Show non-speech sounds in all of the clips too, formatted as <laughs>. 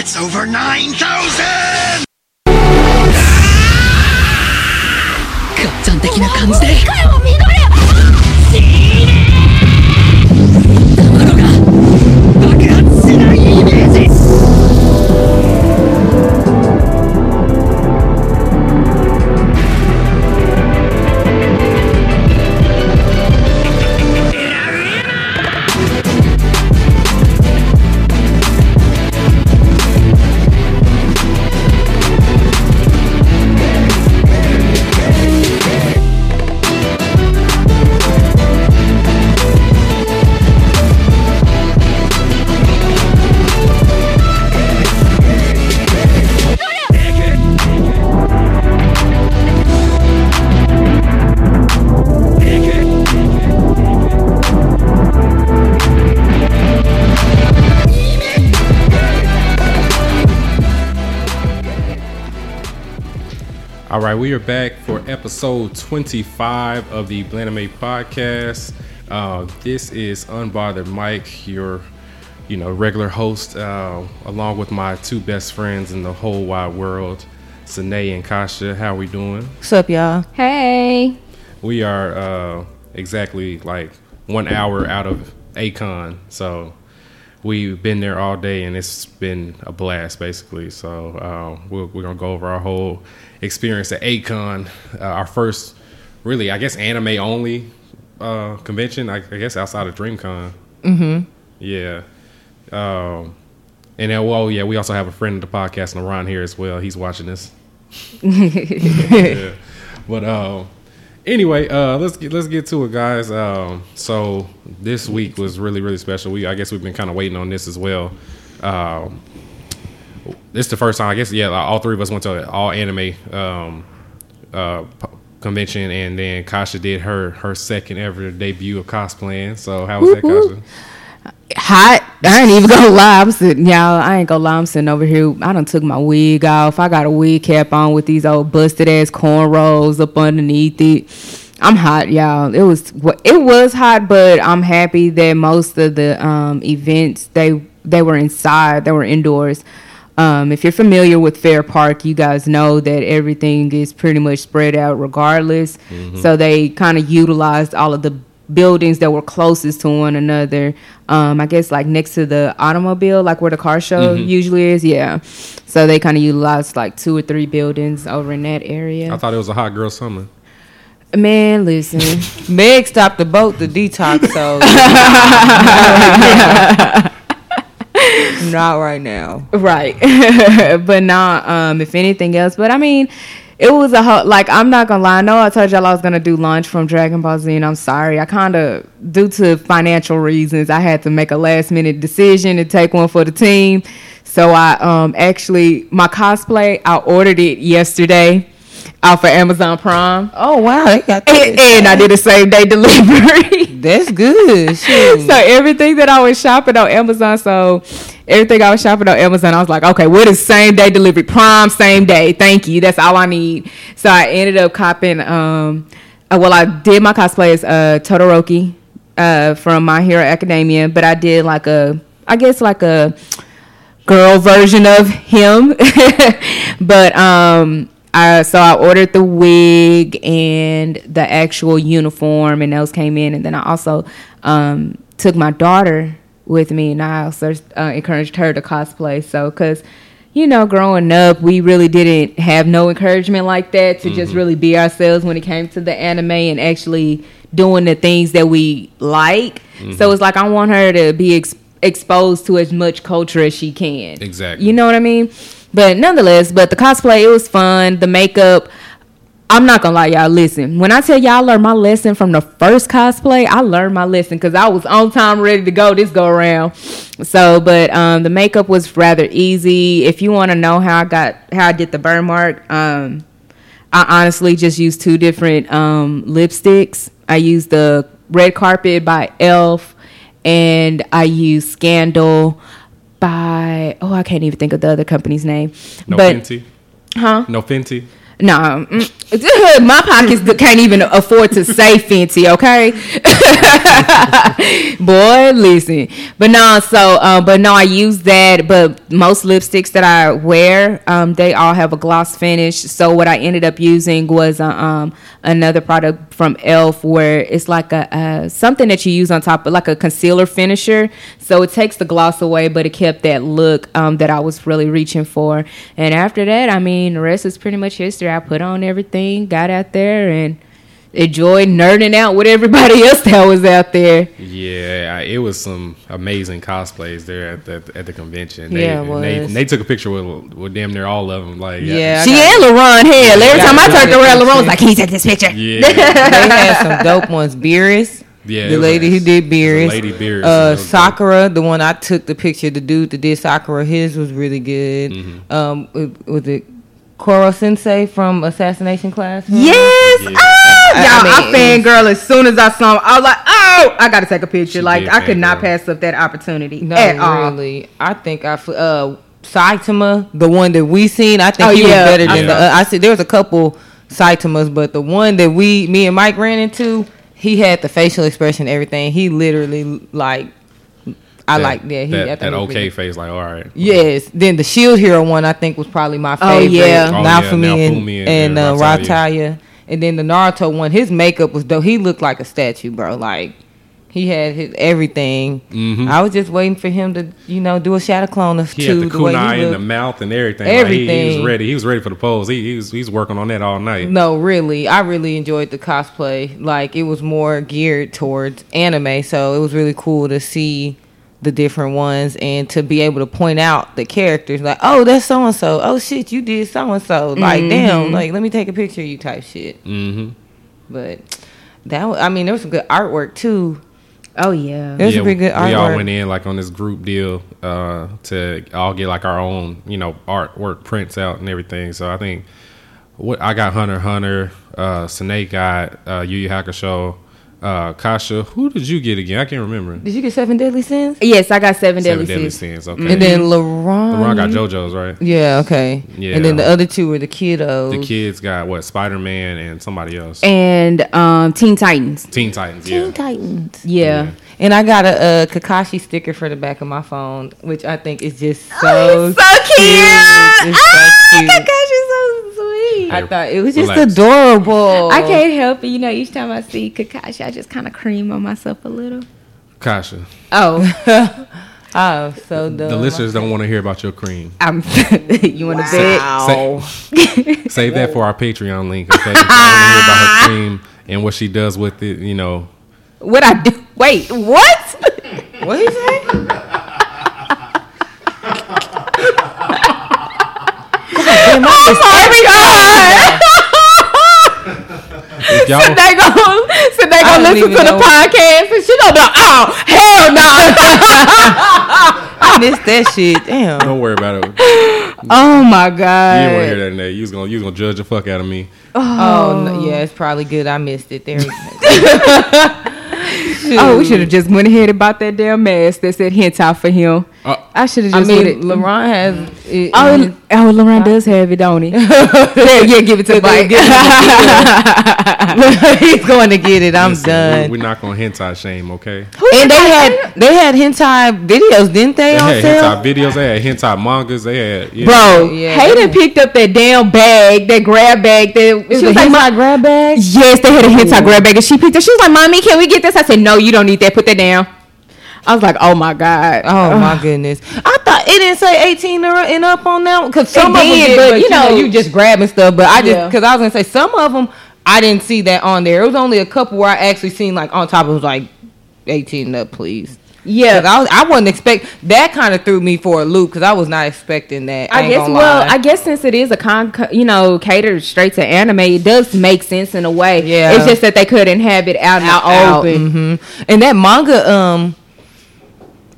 It's over 9,000! ガッチャン的な感じで right, we are back for episode 25 of the Blaname podcast. Uh, this is Unbothered Mike, your you know regular host, uh, along with my two best friends in the whole wide world, Sine and Kasha. How are we doing? What's up, y'all? Hey. We are uh, exactly like one hour out of Acon, so we've been there all day, and it's been a blast, basically. So uh, we're, we're gonna go over our whole experience at Acon, uh, our first, really, I guess, anime only uh, convention. I, I guess outside of DreamCon. Mm-hmm. Yeah. Um, and then, well, yeah, we also have a friend of the podcast, Naran, here as well. He's watching this. <laughs> yeah. But um, anyway, uh, let's get let's get to it, guys. Um, so this week was really really special. We I guess we've been kind of waiting on this as well. Um, this is the first time I guess yeah, all three of us went to an all anime um, uh, p- convention, and then Kasha did her her second ever debut of cosplaying. So how was that, Kasha? Hot. I ain't even gonna lie. I'm sitting, y'all. I ain't gonna lie. I'm sitting over here. I done took my wig off. I got a wig cap on with these old busted ass cornrows up underneath it. I'm hot, y'all. It was it was hot, but I'm happy that most of the um, events they they were inside. They were indoors. Um, if you're familiar with Fair Park, you guys know that everything is pretty much spread out regardless. So they kind of utilized all of the buildings that were closest to one another. Um, I guess like next to the automobile, like where the car show usually is. Yeah. So they kind of utilized like two or three buildings over in that area. I thought it was a hot girl summer. Man, listen. <laughs> Meg stopped the boat to detox, so <laughs> <laughs> <laughs> not right now. right. <laughs> But not um if anything else. But i mean it was a whole like i'm not gonna lie. I know i told y'all i was gonna do lunch from dragon ball z and i'm sorry. I kind of due to financial reasons i had to make a last minute decision to take one for the team. So i um actually my cosplay i ordered it yesterday off of amazon prime Oh wow, they got and, and i did a same day delivery <laughs> That's good. Shoot. so everything that I was shopping on Amazon, so everything I was shopping on Amazon, I was like, okay, what is same day delivery? Prime same day. Thank you. That's all I need. So I ended up copping. Um, uh, well, I did my cosplay as uh, Todoroki uh, from My Hero Academia, but I did like a, I guess like a girl version of him. <laughs> but um I so I ordered the wig and the actual uniform and those came in. And then I also um took my daughter with me and I also uh, encouraged her to cosplay. So cuz you know growing up we really didn't have no encouragement like that to just really be ourselves when it came to the anime and actually doing the things that we like. So it's like I want her to be ex- exposed to as much culture as she can. Exactly. you know what I mean? But nonetheless, but the cosplay, it was fun. The makeup, I'm not gonna lie, y'all. Listen, when I tell y'all I learned my lesson from the first cosplay, I learned my lesson because I was on time, ready to go this go around. So, but um, the makeup was rather easy. If you want to know how I got, how I did the burn mark, um, I honestly just used two different um, lipsticks. I used the red carpet by Elf, and I used Scandal by oh I can't even think of the other company's name. No but Fenty. huh? No Fenty. No, mm, <laughs> my pockets can't even afford to say Fenty. Okay, <laughs> boy, listen. But no, so uh, but no, I use that. But most lipsticks that I wear, um, they all have a gloss finish. So what I ended up using was uh, um, another product from Elf, where it's like a something that you use on top of like a concealer finisher. So it takes the gloss away, but it kept that look um, that I was really reaching for. And after that, I mean, the rest is pretty much history. I put on everything, got out there, and enjoyed nerding out with everybody <laughs> else that was out there. Yeah, I- it was some amazing cosplays there at the at the convention. They, Yeah, it and they, was. they took a picture with with damn near all of them. Like Yeah, She got- and LaRon hell. Every time I I got turned around, LaRon was like, "Can you take this picture?" yeah, <laughs> they had some dope ones. Beerus. yeah. the lady was- who did it Beerus. Lady Beerus. Uh, It was dope. Sakura, the one I took the picture, the dude that did Sakura, his was really good. Mm-hmm. Um, was- was it Koro Sensei from Assassination Class? Yes. Yeah. Oh, I y'all, I, mean, fangirl as soon as I saw him. I was like, oh, I got to take a picture. Like, I could not fangirl. pass up that opportunity No, at all. really. I think I fl- uh Saitama, the one that we seen, I think Oh, he yeah. was better than Yeah. the. Uh, I said there was a couple Saitamas, but the one that we, me and Mike ran into, he had the facial expression, everything. He literally like, I That- like yeah, he that, I think that okay really- face. Like, all right. Yes. Then the Shield Hero one I think was probably my Oh, favorite. yeah. Oh, yeah, Naofumi and, Naofumi and- and, and uh, Raphtalia. Raphtalia. And then the Naruto one, his makeup was dope. He looked like a statue, bro. Like he had his everything. Mhm. I was just waiting for him to, you know, do a shadow clone of He two had the the way kunai in the mouth and everything. Like, he, he was ready. He was ready for the pose. He, he was he was working on that all night. No, really, I really enjoyed the cosplay. Like it was more geared towards anime, so it was really cool to see the different ones and to be able to point out the characters. Like, oh, that's so and so. Oh shit, you did so and so. Like, damn, like let me take a picture of you type shit. Mm-hmm. But that, wa- I mean, there was some good artwork too. Oh, yeah. It was a pretty good we all went in like on this group deal uh, to all get like our own, you know, artwork prints out and everything. So I think what I got Hunter Hunter, uh, Snake got uh, Yu Yu Hakusho, uh, Kasha. Who did you get again? I can't remember. Did you get Seven Deadly Sins? Yes, I got seven, Seven deadly, Deadly sins. Sins. Okay. And then LaRon. LaRon got JoJo's right. Yeah, okay. Yeah. And then the other two were the kiddos. The kids got what? Spider Man and somebody else. And um, Teen Titans. Teen Titans. Yeah. Teen Yeah. Titans. Yeah. Yeah. And I got a, a Kakashi sticker for the back of my phone, which I think is just so, Oh, so cute. It's so Ah, cute. Kakashi's so sweet. I thought it was just Relax. adorable. I can't help it. You know, each time I see Kakashi, I just kind of cream on myself a little. Kasha. Oh, <laughs> <laughs> Oh, so dumb. The listeners don't want to hear about your cream. I'm. <laughs> you want to bet? Wow. Save that for our Patreon link. Okay. I want to hear about her cream and what she does with it. You know. What I do? Wait, what? What he say? Oh my god! If y'all, so they go, so they I go listen to the know. podcast, and she gonna be like, "Oh hell no!" <laughs> I missed that shit. Damn. don't worry about it. oh my god. You didn't want to hear that today. You was gonna you was gonna judge the fuck out of me. Oh, oh no, yeah, it's probably good. I missed it. There. <laughs> Oh, we should have just went ahead and bought that damn mask that said hentai for him. Uh, I should have I just mean, went it. LaRon has. It, Oh, oh, Lauren does have it, don't he? <laughs> yeah, yeah, give it to <laughs> Mike. <laughs> he's going to get it. I'm listen, done. We, we're not gonna hentai shame, okay? and they had they had hentai videos, didn't they? They on had sale? hentai videos. They had hentai mangas. They had yeah. Bro, Yeah. Hayden picked up that damn bag, that grab bag. That It was she was like, hentai grab bag. Yes, they had a hentai grab bag, and she picked it. She was like, "Mommy, can we get this?" I said, "No, you don't need that. Put that down." I was like, "Oh my god." Oh my goodness! I thought it didn't say 18 or- and up on that because some of them did, but, you you know know- you just grabbing stuff. But I just Yeah. because I was gonna say some of them I didn't see that on there. It was only a couple where I actually seen like on top it was like 18 and up, please. Yeah, I was, I wasn't expect that kind of threw me for a loop because I was not expecting that. I guess. Well. I guess since it is a con, you know, catered straight to anime, it does make sense in a way. Yeah. it's just that they couldn't have it out in the open. hmm And that manga um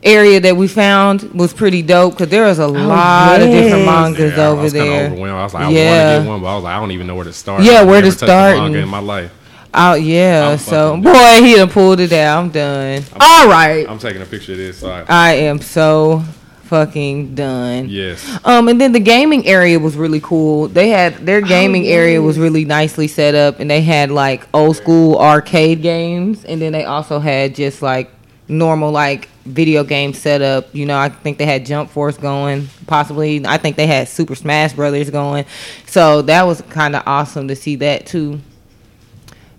area that we found was pretty dope because there was a lot of different yes. mangas Yeah, I over was kinda there. overwhelmed. I was like, I Yeah. want to get one, but I was like, I don't even know where to start. Yeah, where to never touched a start manga in my life. Oh yeah, I'm so boy, he done pulled it out. I'm done. All right. I'm taking a picture of this. So I, I am so fucking done. Yes. Um, and then the gaming area was really cool. They had their gaming area was really nicely set up, and they had like old school arcade games, and then they also had just like normal like video game setup. You know, I think they had Jump Force going, possibly. I think they had Super Smash Brothers going. So that was kind of awesome to see that too.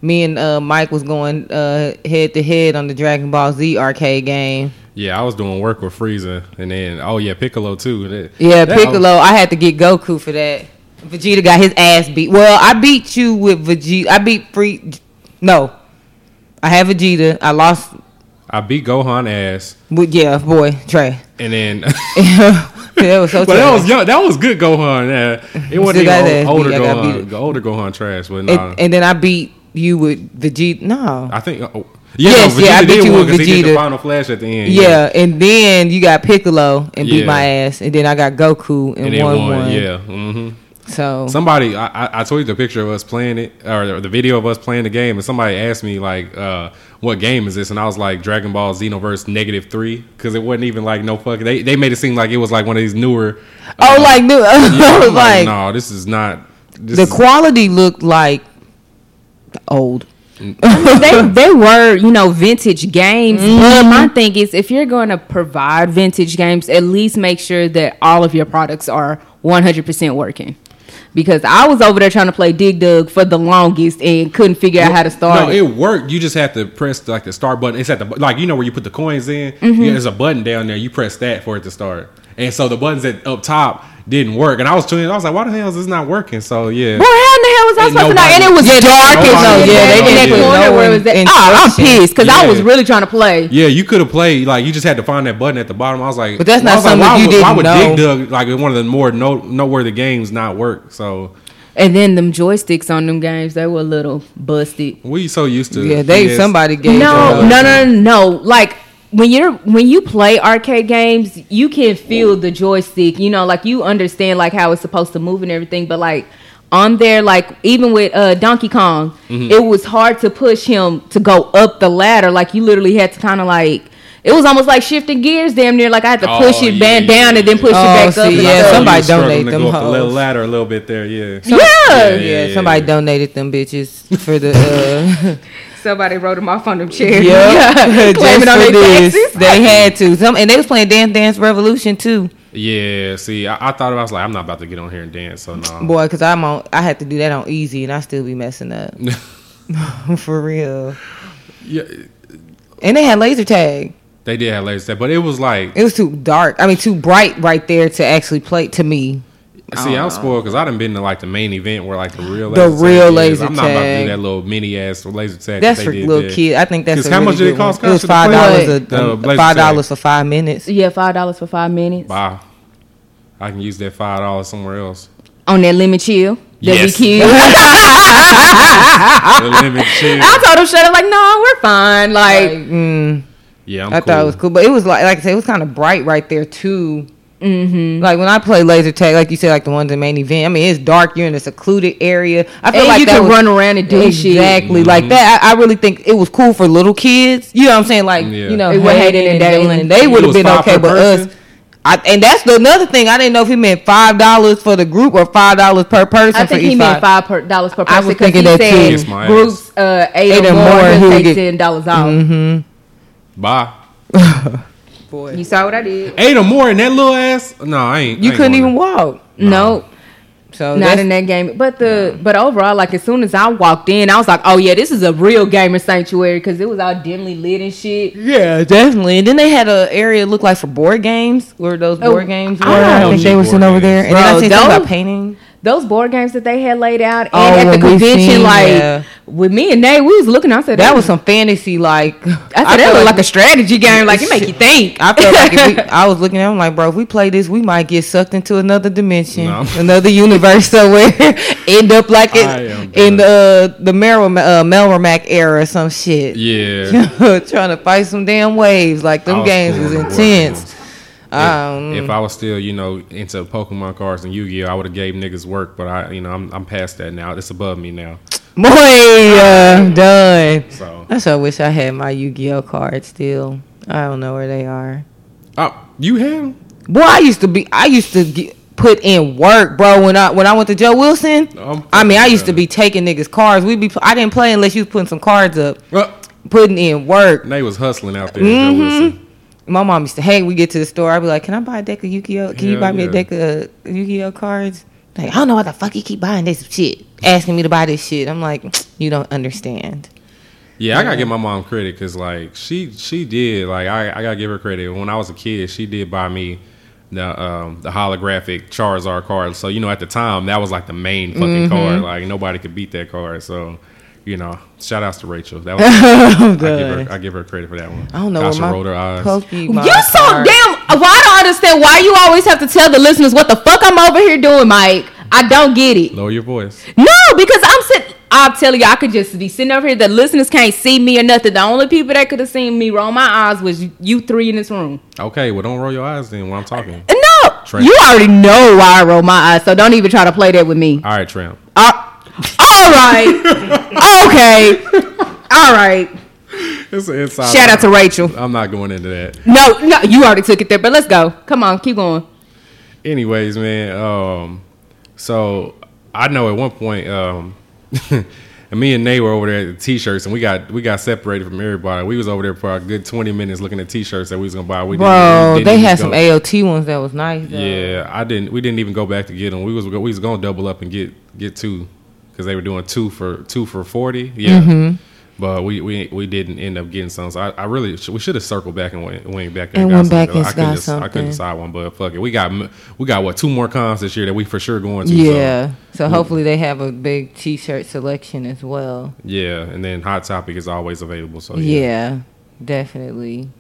Me and uh, Mike was going uh, head to head on the Dragon Ball Z arcade game. Yeah, I was doing work with Frieza, and then oh yeah, Piccolo too. That- Yeah, that- Piccolo. I had to get Goku for that. Vegeta got his ass beat. Well, I beat you with Vegeta. I beat Free. No, I had Vegeta. I lost. I beat Gohan ass, With, yeah, boy, Trey. and then <laughs> <laughs> that was so. but that was young, that was good Gohan. Yeah, it wasn't even old, older beat. Gohan. The older Gohan trash, but nah, and, and then I beat you with Vegeta. No. I think. Oh, yeah, Yes, no, yeah, I beat did you with did the Vegeta. final flash at the end. yeah, and then you got Piccolo and beat Yeah. my ass, and then I got Goku and, and one. one. Yeah. hmm So Somebody, I, I- I told you the picture of us playing it, or the video of us playing the game, and somebody asked me like, uh, "What game is this?" And I was like, "Dragon Ball Xenoverse Negative 3 because it wasn't even like no fucking. They they made it seem like it was like one of these newer. oh, uh, like new. <laughs> yeah, I was like, no, this is not. This the is, quality looked like old. <laughs> they <laughs> they were you know vintage games Mm-hmm. but my thing is if you're going to provide vintage games at least make sure that all of your products are 100% working because i was over there trying to play dig dug for the longest and couldn't figure out how to start No, it. it worked. You just have to press like the start button. It's at the like you know where you put the coins in. Mm-hmm. Yeah, there's a button down there. You press that for it to start. And so the buttons that up top didn't work. And I was tuning. I was like, why the hell is this not working? So yeah. Boy, how in the hell was I And supposed to know? And it was Yeah, dark and nobody- so yeah, they didn't put corner no where it was that. in- Oh, I'm instructions. pissed because I was really trying to play. Yeah, you could have played like you just had to find that button at the bottom. I was like, But that's I not was like, something why you would, Why didn't would know. Dig Dug like one of the more no, noteworthy games not work? So And then them joysticks on them games, they were a little busted. we so used to Yeah, they PS. somebody gave No, no, no, no, no. Like when you're when you play arcade games, you can feel the joystick. You know, like you understand like how it's supposed to move and everything. But like on there, like even with uh, Donkey Kong, Mm-hmm. it was hard to push him to go up the ladder. Like you literally had to kind of like. It was almost like shifting gears, damn near. Like I had to Oh, push it yeah, back yeah, down and then push Oh, it back up. see, and yeah, somebody You was struggling donate to them go up the little ladder a little bit there. Yeah, Yeah. Yeah, yeah, somebody yeah. donated them bitches for the uh <laughs> Somebody wrote him off on them chairs. yeah, <laughs> <laughs> claiming on their taxes. They had to. Some and they was playing Dance Dance Revolution too. yeah. See, I, I thought I was like, I'm not about to get on here and dance. So no, Boy, cause I'm on I had to do that on easy and I still be messing up. <laughs> for real. yeah, And they had laser tag. they did have laser tag, but it was like, It was too dark. I mean too bright right there to actually play to me. See, I'm spoiled because I done been to like the main event where like the real The laser real tag is. laser I'm not about to do that little mini ass laser tag. That's that for did little there. kids. I think that's 'Cause a how really much did it cost. It was five dollars a laser five dollars for five minutes. Yeah, five dollars for five minutes Bye. I can use that five dollars somewhere else. on that lemon chill. That Yes. we killed. <laughs> The limit chill. I told him straight up like, no, we're fine. Like, Like, mm, Yeah, I'm I cool. thought it was cool, but it was like like I said, it was kind of bright right there too. Mm-hmm. Like when I play laser tag, like you said, like the ones in main event. I mean, it's dark. You're in a secluded area. I feel and like you that can was- run around and do shit. exactly like that. I, I really think it was cool for little kids. You know what I'm saying? Like Yeah. you know, They were Hayden Hayden and and Dalen, Dalen. they would It have was been five okay, per but us. I, and that's the another thing. I didn't know if he meant five dollars for the group or five dollars per person. I think for he each meant five. five per, dollars per I was because he thinking that too. said Kiss my ass. groups uh, eight, Eight or or more, more, he'll he'll take get- ten dollars off. Bye. <laughs> <laughs> You saw what I did? Eight or more in that little ass? No, I ain't. You I ain't couldn't going even walk. No, So not in that game. But the but overall, like as soon as I walked in, I was like, oh yeah, this is a real gamer sanctuary because it was all dimly lit and shit. Yeah, definitely. And then they had a area look like for board games, where those Oh, board games were. I I, don't think they were sitting over there. games. And then I Bro, seen something about painting. Those board games that they had laid out, and Oh, at the convention, seen, like yeah. with me and Nate, we was looking. I said That was some fantasy like. I said feel that looked like a strategy game. Like it make you think. I felt like if we, <laughs> I was looking at him like, bro, if we play this, we might get sucked into another dimension, No. <laughs> another universe somewhere, <laughs> end up like it in the the Merrill uh, Melromac era or some shit. Yeah. trying to fight some damn waves. Like them games was intense. Um, if, if I was still, you know, into Pokemon cards and Yu-Gi-Oh, I would have gave niggas work, but I, you know, I'm I'm past that now. It's above me now. boy, uh, done. So, I sure wish I had my Yu-Gi-Oh card still. I don't know where they are. oh, you have? Boy, I used to be. I used to get, put in work, bro. When I when I went to Joe Wilson, I mean, I used to be taking niggas cards. We be. I didn't play unless you was putting some cards up, Well, putting in work. they was hustling out there. Joe Wilson. My mom used to, hey, we get to the store. I'd be like, can I buy a deck of Yu-Gi-Oh? Can you Hell buy me a deck of Yu-Gi-Oh cards? Like, I don't know why the fuck you keep buying this shit, asking me to buy this shit. I'm like, you don't understand. Yeah, I gotta give my mom credit because like she she did like I, I gotta give her credit. When I was a kid, she did buy me the um, the holographic Charizard card. So you know at the time that was like the main fucking Mm-hmm. card. Like nobody could beat that card. So you know, shout outs to Rachel. That <laughs> was I give her I give her credit for that one. I don't know Kasha where my rolled her eyes. Pokemon You're so card- damn. Why I don't understand why you always have to tell the listeners what the fuck I'm over here doing, Mike. I don't get it. Lower your voice. No, because I'm sitting. I'm telling you, I could just be sitting over here. The listeners can't see me or nothing. The only people that could have seen me roll my eyes was you three in this room. Okay, well don't roll your eyes then when I'm talking. No, Trent. you already know why I roll my eyes, so don't even try to play that with me. All right, Tramp. Uh, all right, <laughs> okay, all right. It's an inside. Shout out to Rachel. I'm not going into that. No, no, you already took it there, but let's go. Come on, keep going. anyways, man, um, so I know at one point, um, and <laughs> me and Nate were over there at the t-shirts, and we got we got separated from everybody. We was over there for a good twenty minutes looking at t-shirts that we was gonna buy. We Bro, didn't- we they didn't had some go- AOT ones that was nice. Though. Yeah, I didn't. We didn't even go back to get them. We was we was gonna double up and get get two because they were doing two for two for forty. Yeah. Mm-hmm. But we, we we didn't end up getting some. So I, I really we should have circled back and went, went back there And got went some, and I couldn't, got dec- I couldn't decide one, but fuck it, we got we got what two more cons this year that we for sure going to. Yeah. So hopefully they have a big T-shirt selection as well. yeah, and then Hot Topic is always available. So Yeah, yeah, definitely,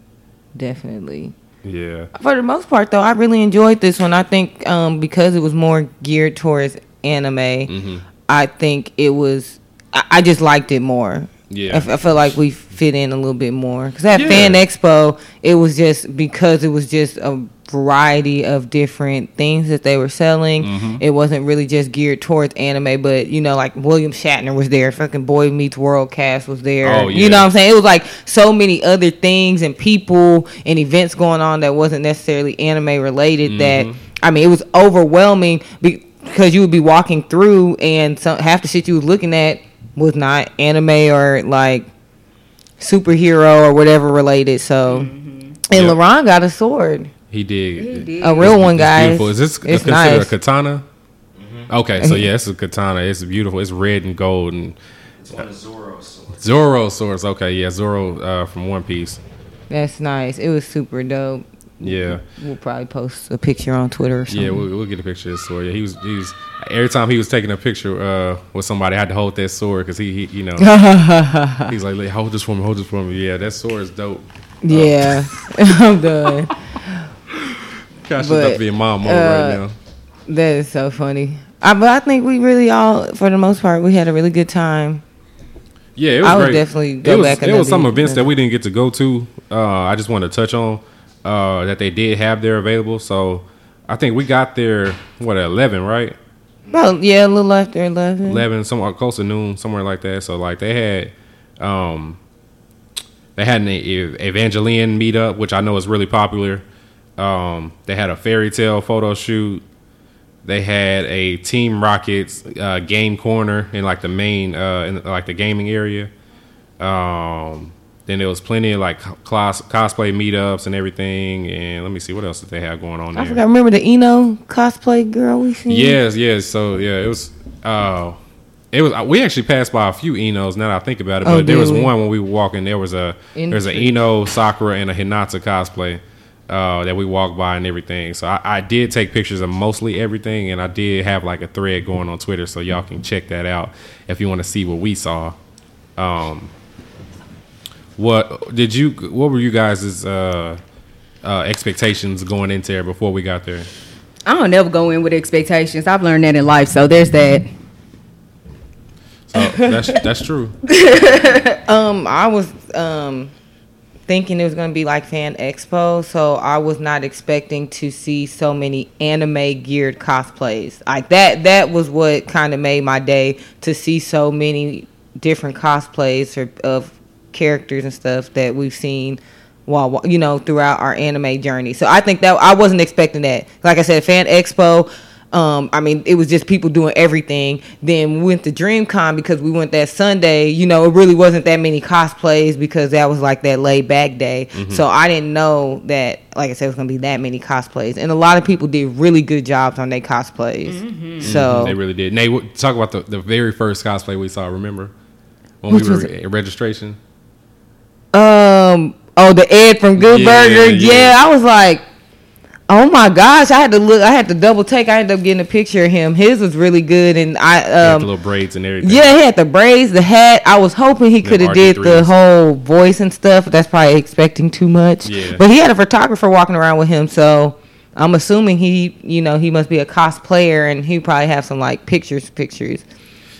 definitely. yeah, For the most part, though, I really enjoyed this one. I think um, because it was more geared towards anime, Mm-hmm. I think it was. I, I just liked it more. Yeah. I, f- I feel like we fit in a little bit more because at Yeah. Fan Expo, it was just because it was just a variety of different things that they were selling. Mm-hmm. It wasn't really just geared towards anime, but you know, like William Shatner was there, fucking Boy Meets World cast was there. Oh, yeah. You know what I'm saying? It was like so many other things and people and events going on that wasn't necessarily anime related. Mm-hmm. That I mean, it was overwhelming because you would be walking through and some half the shit you was looking at was not anime or like superhero or whatever related. So, and Yeah. LaRon got a sword, he did. a real one, It's guys. beautiful. Is this it's considered nice. a katana? Okay, so yeah, it's a katana. It's beautiful. It's red and gold and It's one of Zoro's swords. Zoro swords. Okay, yeah, Zoro uh, from One Piece. That's nice. It was super dope. Yeah, We'll probably post a picture on Twitter or something. yeah, we'll, we'll get a picture of his sword. Yeah, he was, he was every time he was taking a picture uh, with somebody, I had to hold that sword because he, he, you know, <laughs> he's like, "Like, hold this for me, hold this for me. Yeah, that sword is dope. yeah. <laughs> I'm done. Gosh, But, about to be mom uh, right now. That is so funny. I, but I think we really all, for the most part, we had a really good time. Yeah, it was I would great. definitely go it was, back There was some events that we didn't get to go to. Uh, I just wanted to touch on uh, that they did have there available. So I think we got there what at eleven, right? Well, yeah, a little after eleven. Eleven, somewhere close to noon, somewhere like that. So like they had, um, they had an Evangelion meetup, which I know is really popular. Um, they had a fairy tale photo shoot. They had a Team Rockets uh, game corner in like the main, uh, in like the gaming area. Um, then there was plenty of like class, cosplay meetups and everything. And let me see what else did they have going on There? I there. forgot. Remember the Ino cosplay girl we seen? Yes, yes. So yeah, it was. Uh, it was. We actually passed by a few Inos. Now that I think about it, Oh, but there was we? one when we were walking. There was a there's an Ino, Sakura, and a Hinata cosplay uh, that we walked by and everything. So I, I did take pictures of mostly everything, and I did have like a thread going on Twitter, so y'all can check that out if you want to see what we saw. Um, what did you? What were you guys' uh, uh, expectations going into there before we got there? I don't never go in with expectations. I've learned that in life, so there's that. So that's that's true. <laughs> Um, I was um thinking it was gonna be like Fan Expo, so I was not expecting to see so many anime geared cosplays. Like that. That was what kind of made my day to see so many different cosplays or, of characters and stuff that we've seen while while- you know throughout our anime journey. So I think that I wasn't expecting that. Like I said, Fan Expo. Um, I mean, it was just people doing everything. Then we went to DreamCon because we went that Sunday. You know, it really wasn't that many cosplays because that was like that laid back day. Mm-hmm. So I didn't know that, like I said, it was gonna be that many cosplays, and a lot of people did really good jobs on their cosplays. Mm-hmm. So mm-hmm. They really did. Nate, what- talk about the, the very first cosplay we saw. Remember when Which we were was at registration? Um. Oh, the Ed from Good Yeah, Burger. yeah. Yeah, I was like, oh my gosh! I had to look. I had to double take. I ended up getting a picture of him. His was really good, and I He had um. the little braids and everything. Yeah, he had the braids, the hat. I was hoping he could have did the whole voice and stuff. That's probably expecting too much. Yeah. But he had a photographer walking around with him, so I'm assuming he, you know, he must be a cosplayer, and he probably have some like pictures, pictures,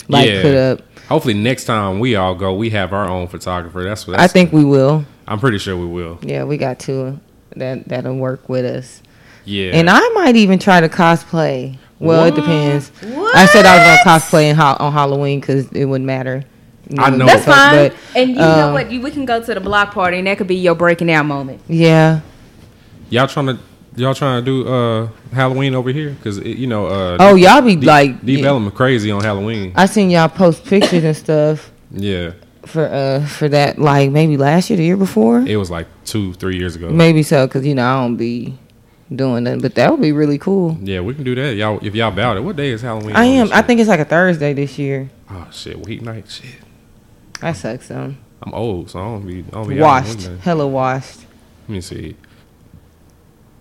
like Yeah. put up. Hopefully next time we all go, we have our own photographer. That's what I think we will. I'm pretty sure we will. Yeah, we got two that that'll work with us. Yeah. And I might even try to cosplay. Well, it depends. What? depends. I said I was gonna cosplay in ho- on Halloween because it wouldn't matter. You I know. That's fine. but, and you know um, what? You, we can go to the block party, and that could be your breaking out moment. Yeah. y'all trying to y'all trying to do uh Halloween over here because you know uh Oh, y'all be like, D Bellum crazy on Halloween. I seen y'all post pictures and stuff Yeah, for uh for that like maybe last year, the year before, it was like two three years ago. maybe so because you know I don't be doing that, but that would be really cool. Yeah, we can do that. Y'all, if y'all about it, what day is Halloween? I am. I think it's like a Thursday this year. Oh shit, weeknight. Shit, That sucks. though I'm old, so I don't be. I don't be washed, hella washed. Let me see.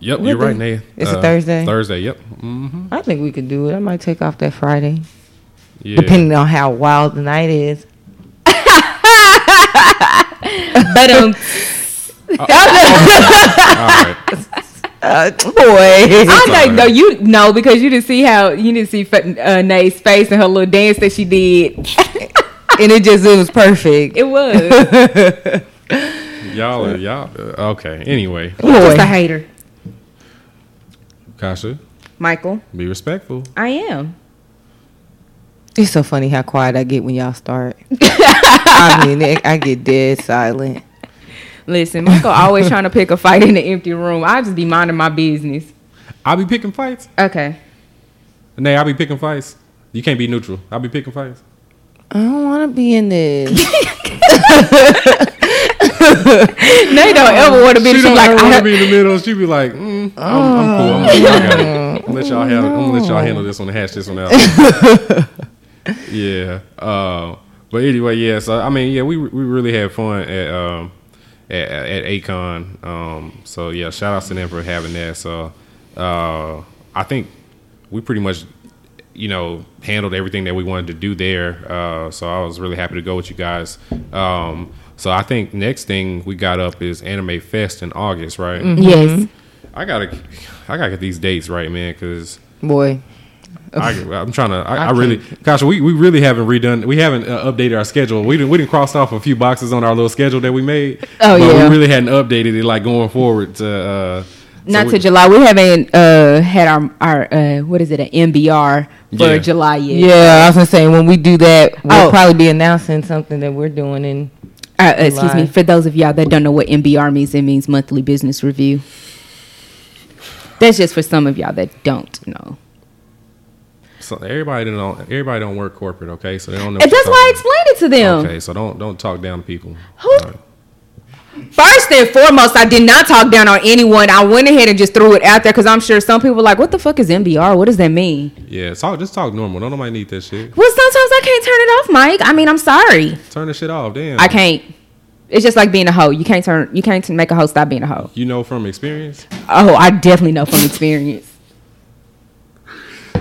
Yep, What you're right, day? Nate. It's a Thursday? Thursday. Yep. hmm I think we could do it. I might take off that Friday, Yeah. depending on how wild the night is. But um, All right. Uh, boy, I Sorry. know no, you know because you didn't see how you didn't see uh, Nate's face and her little dance that she did. <laughs> and it just it was perfect. It was <laughs> Y'all are y'all. Uh, okay. Anyway, just a hater, Kasha, Michael. be respectful. I am. It's so funny how quiet I get when y'all start. <laughs> I mean, it, I get dead silent. Listen, Michael always trying to pick a fight in the empty room. I just be minding my business. I'll be picking fights. Okay. Nate, I'll be picking fights. You can't be neutral. I'll be picking fights. I don't want to be in this. <laughs> Nate don't ever want to be. She don't like, ever want to be in the middle. She be like, mm, I'm, I'm cool. I'm, it. <laughs> I'm gonna let y'all have. I'm gonna let y'all handle this one and hash this one out. <laughs> yeah. Uh, but anyway, yeah. So I mean, yeah, we we really had fun at um at, at Acon. Um, so yeah, shout outs to them for having that. So uh, I think we pretty much you know handled everything that we wanted to do there. Uh, so I was really happy to go with you guys. Um, so I think next thing we got up is Anime Fest in August, right? yes. I gotta, I gotta get these dates right, man, because Boy, I, I'm trying to. I, I, I really, gosh, we, we really haven't redone. We haven't uh, updated our schedule. We didn't we didn't cross off a few boxes on our little schedule that we made. Oh, but yeah. we really hadn't updated it like going forward to. Uh, Not so to we- July. We haven't uh, had our our uh, what is it an MBR for Yeah. July yet. yeah, I was gonna say when we do that, we'll Oh. probably be announcing something that we're doing in. Uh, uh, excuse July. me. For those of y'all that don't know what MBR means, it means monthly business review. That's just for some of y'all that don't know. So everybody don't. Everybody don't work corporate, okay? So they don't know. And that's why I talking explained it to them. Okay, so don't don't talk down to people. Who- All right. First and foremost, I did not talk down on anyone. I went ahead and just threw it out there because I'm sure some people were like, "What the fuck is MBR? What does that mean?" Yeah, talk just talk normal. Don't nobody need that shit. Well, sometimes I can't turn it off, Mike. I mean, I'm sorry, Turn the shit off. Damn. I can't. It's just like being a hoe. You can't turn. You can't make a hoe stop being a hoe. You know from experience. Oh, I definitely know from experience.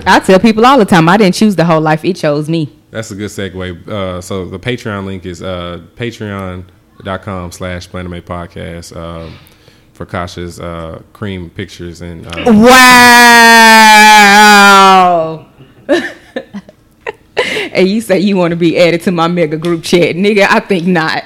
I tell people all the time, I didn't choose the whole life; it chose me. That's a good segue. Uh, so the Patreon link is uh, patreon.com slash Planame Podcast um, for Kasha's uh, cream pictures and uh, Wow. <laughs> and you say you want to be added to my mega group chat, nigga? I think not.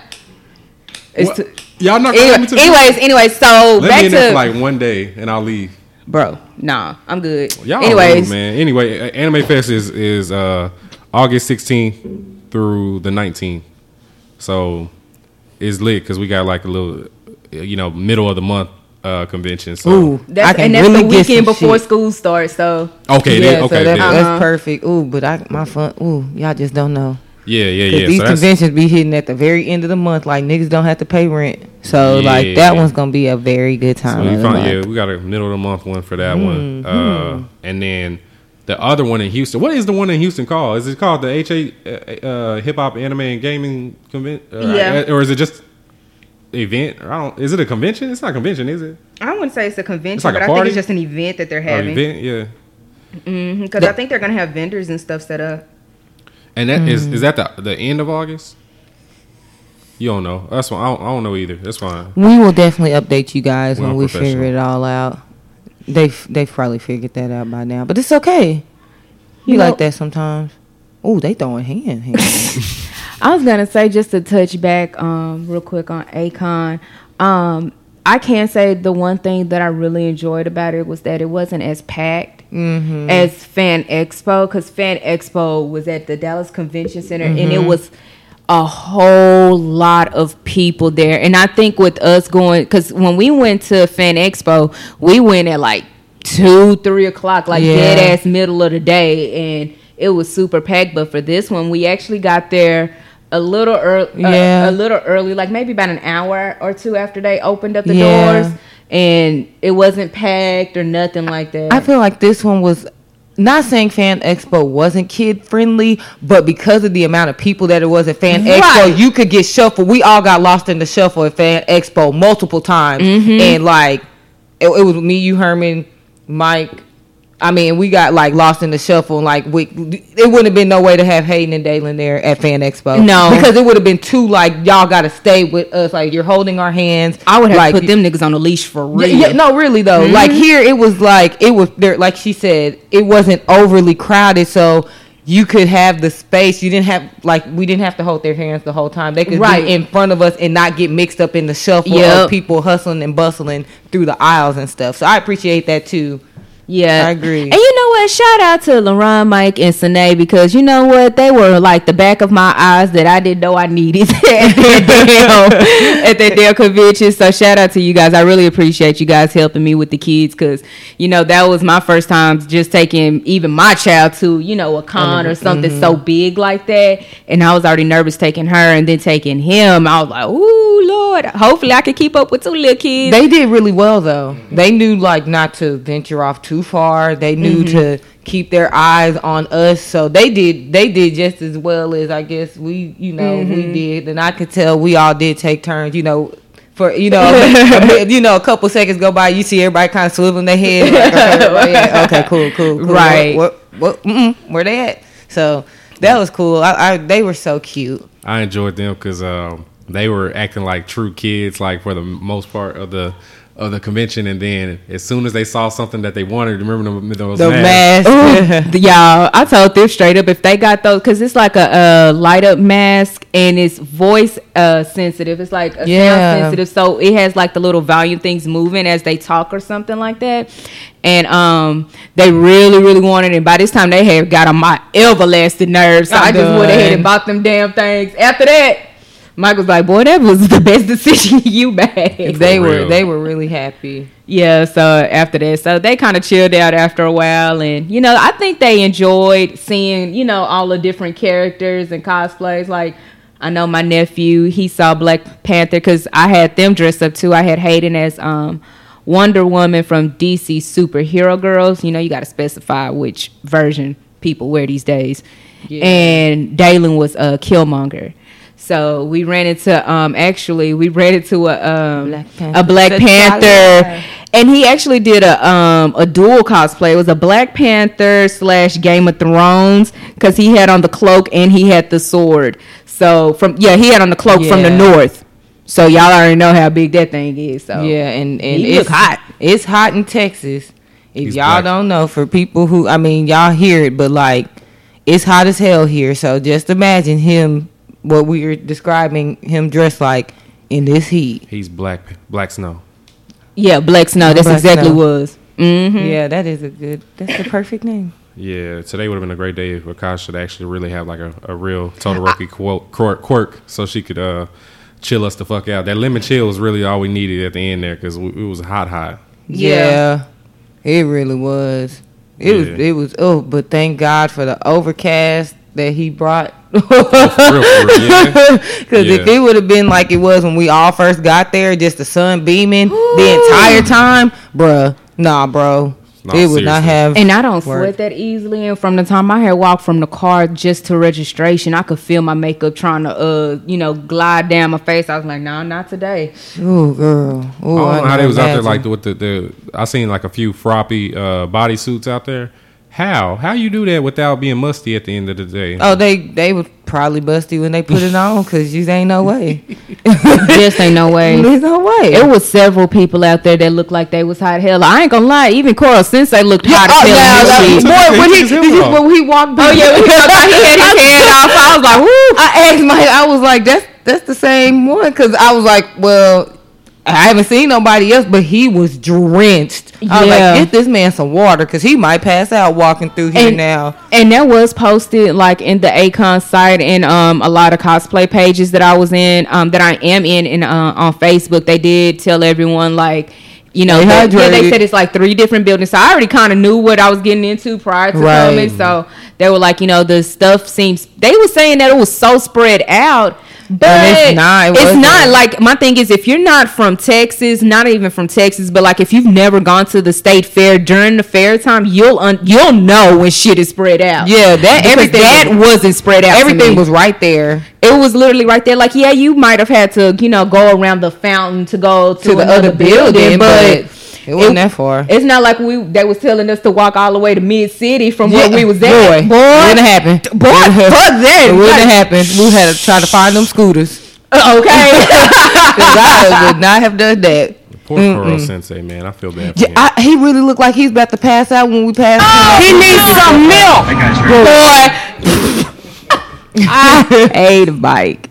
It's too- y'all not Anyway, to anyways, anyways, so let back me in there to for like one day and I'll leave. bro. Nah, I'm good. Y'all anyways, rude, man. Anyway, uh, Anime Fest is is uh, August 16th through the 19th. So it's lit because we got like a little you know middle of the month uh, convention. So Ooh, That's, I can and that's really the get weekend before shit. school starts. So okay, Yeah, then, okay, that's, then. that's Uh-huh. perfect. Ooh, but I my fun. Ooh, y'all just don't know. yeah, yeah, 'Cause yeah. these So conventions be hitting at the very end of the month. Like niggas don't have to pay rent, so like Yeah. that one's gonna be a very good so time. we of found, yeah, we got a middle of the month one for that one, Mm-hmm. uh, and then the other one in Houston. What is the one in Houston called? Is it called the HA uh, uh, Hip Hop Anime and Gaming Convention? Uh, Yeah. or is it just event? I don't. Is it a convention? It's not a convention, is it? I wouldn't say it's a convention, It's like a but I think party? it's just an event that they're Or having. event, yeah. Because I think they're gonna have vendors and stuff set up. And that is Mm. is that the the end of August? You don't know. That's fine. I don't, I don't know either. That's fine. We will definitely update you guys We're when we figure it all out. They've they've probably figured that out by now, but it's okay. You, You know- like that sometimes. Oh, they throwing hand. hand. <laughs> I was gonna say just to touch back um, real quick on Akon. Um, I can say the one thing that I really enjoyed about it was that it wasn't as packed as Fan Expo because Fan Expo was at the Dallas Convention Center and it was a whole lot of people there. And I think with us going because when we went to Fan Expo, we went at like two, three o'clock, like Yeah. dead ass middle of the day, and it was super packed. But for this one, we actually got there a little early, uh, Yeah. a little early, like maybe about an hour or two after they opened up the Yeah. doors, and it wasn't packed or nothing like that. I feel like this one was not saying Fan Expo wasn't kid friendly, but because of the amount of people that it was at Fan Right. Expo, you could get shuffled. We all got lost in the shuffle at Fan Expo multiple times, Mm-hmm. and like it, it was me, you, Herman, Mike. I mean, we got like lost in the shuffle, and like we, it wouldn't have been no way to have Hayden and Dalen there at Fan Expo. No. because it would have been too like y'all got to stay with us. Like you're holding our hands. I would have like, put them niggas on a leash for real. yeah, no, really though. Mm-hmm. Like here, it was like it was there. Like she said, it wasn't overly crowded, so you could have the space. You didn't have like we didn't have to hold their hands the whole time. They could Right. be in front of us and not get mixed up in the shuffle Yep. of people hustling and bustling through the aisles and stuff. So I appreciate that too. Yeah, I agree. And you know what? Shout out to LaRon, Mike, and Sine because you know what? They were like the back of my eyes that I didn't know I needed at <laughs> that damn <laughs> at that damn convention. So shout out to you guys. I really appreciate you guys helping me with the kids because you know that was my first time just taking even my child to you know a con or something so mm-hmm. big like that, and I was already nervous taking her and then taking him. I was like, ooh Lord, hopefully I can keep up with two little kids. They did really well though. They knew like not to venture off too far. They knew to keep their eyes on us. So they did they did just as well as I guess we you know we did. And I could tell we all did take turns. You know. For you know, <laughs> a mi- you know, a couple seconds go by, you see everybody kind of swiveling their head. Like, okay, <laughs> okay, cool, cool, cool. Right. What, what, what mm-mm, where they at? So that was cool. I, I, they were so cute. I enjoyed them because um, they were acting like true kids, like for the most part of the of the convention. And then as soon as they saw something that they wanted, remember them, those The masks? mask. Ooh, <laughs> y'all, I told them straight up if they got those, because it's like a, a light up mask and it's voice uh, sensitive. It's like a Yeah. sound sensitive, so it has like the little volume things moving as they talk or something like that. And um, they really, really wanted it. By this time, they had got on my everlasting nerves. So I'm I just went ahead done. and bought them damn things. After that, Mike was like, "Boy, that was <laughs> the best decision <laughs> you made." they For were they were really happy. Yeah, so after that, so they kind of chilled out after a while, and you know, I think they enjoyed seeing, you know, all the different characters and cosplays. Like, I know my nephew, he saw Black Panther because I had them dressed up too. I had Hayden as um, Wonder Woman from DC Superhero Girls. You know, you got to specify which version people wear these days. And Dalen was a Killmonger. So we ran into um actually we ran into a um Black Panther. a Black T'Challa. Panther and he actually did a um a dual cosplay. It was a Black Panther slash Game of Thrones because he had on the cloak and he had the sword. So from yeah he had on the cloak from the north. So y'all already know how big that thing is. So Yeah, and and He it's hot. It's hot in Texas. If He's y'all black. don't know, for people who I mean, y'all hear it, but like it's hot as hell here. So just imagine him, what we were describing him dressed like in this heat. He's black, black snow. yeah, Black Snow. That's Black exactly Snow. was. hmm Yeah, that is a good. That's the perfect name. Yeah, today would have been a great day if Kasha to actually really have like a, a real Todoroki <laughs> quirk, quirk, quirk, so she could uh chill us the fuck out. That lemon chill was really all we needed at the end there because it was hot, hot. Yeah. It really was. It was it was oh, but thank God for the overcast that he brought. For real, for real, yeah. <laughs> Because if Yeah. it would have been like it was when we all first got there, just the sun beaming the entire time, bruh. Nah, bro. Nah, it would not have. And I don't Word. sweat that easily. And from the time I had walked from the car just to registration, I could feel my makeup trying to, uh, you know, glide down my face. I was like, no, not today. Ooh, girl. Ooh, I don't know how they was out there like with the, the I seen like a few Froppy uh, body suits out there. How how you do that without being musty at the end of the day? Oh, they they was probably busty when they put it on because you ain't no way. <laughs> just ain't no way. <laughs> There's no way. It was several people out there that looked like they was hot hell. I ain't gonna lie, even Koro Sensei looked hot oh, as hell. now, in that- this shit. boy, when he, Took his did you- helmet off. when he walked Oh yeah, he looked like he had his head off. I was like, woo. I asked Mike, I was like, that's that's the same one because I was like, well, I haven't seen nobody else, but he was drenched. I was like, get this man some water because he might pass out walking through here And- now. And that was posted like in the A-Kon site and um a lot of cosplay pages that I was in, um that I am in in uh, on Facebook. They did tell everyone like you know, that- yeah, they said it's like three different buildings. So I already kind of knew what I was getting into prior to Right. coming. So they were like, you know, the stuff seems. They were saying that it was so spread out, but it's not, it it's wasn't. like my thing is if you're not from Texas, not even from Texas, but like if you've never gone to the state fair during the fair time, you'll un- you'll know when shit is spread out. Yeah, that Because everything that was- wasn't spread out. Everything was right there It was literally right there. Like, yeah, you might have had to, you know, go around the fountain to go to, to the other building, but it wasn't that far. It's not like we they was telling us to walk all the way to mid city from where we was boy, at. Boy, wouldn't happen. <laughs> Boy, fuck that. It wouldn't Like- have happened. We had to try to find them scooters. Uh, okay, <laughs> I would not have done that. Poor Koro Sensei, man. I feel bad for Yeah, him. I, he really looked like he's about to pass out when we passed. Oh, he needs some milk, <laughs> boy. I ate a bike.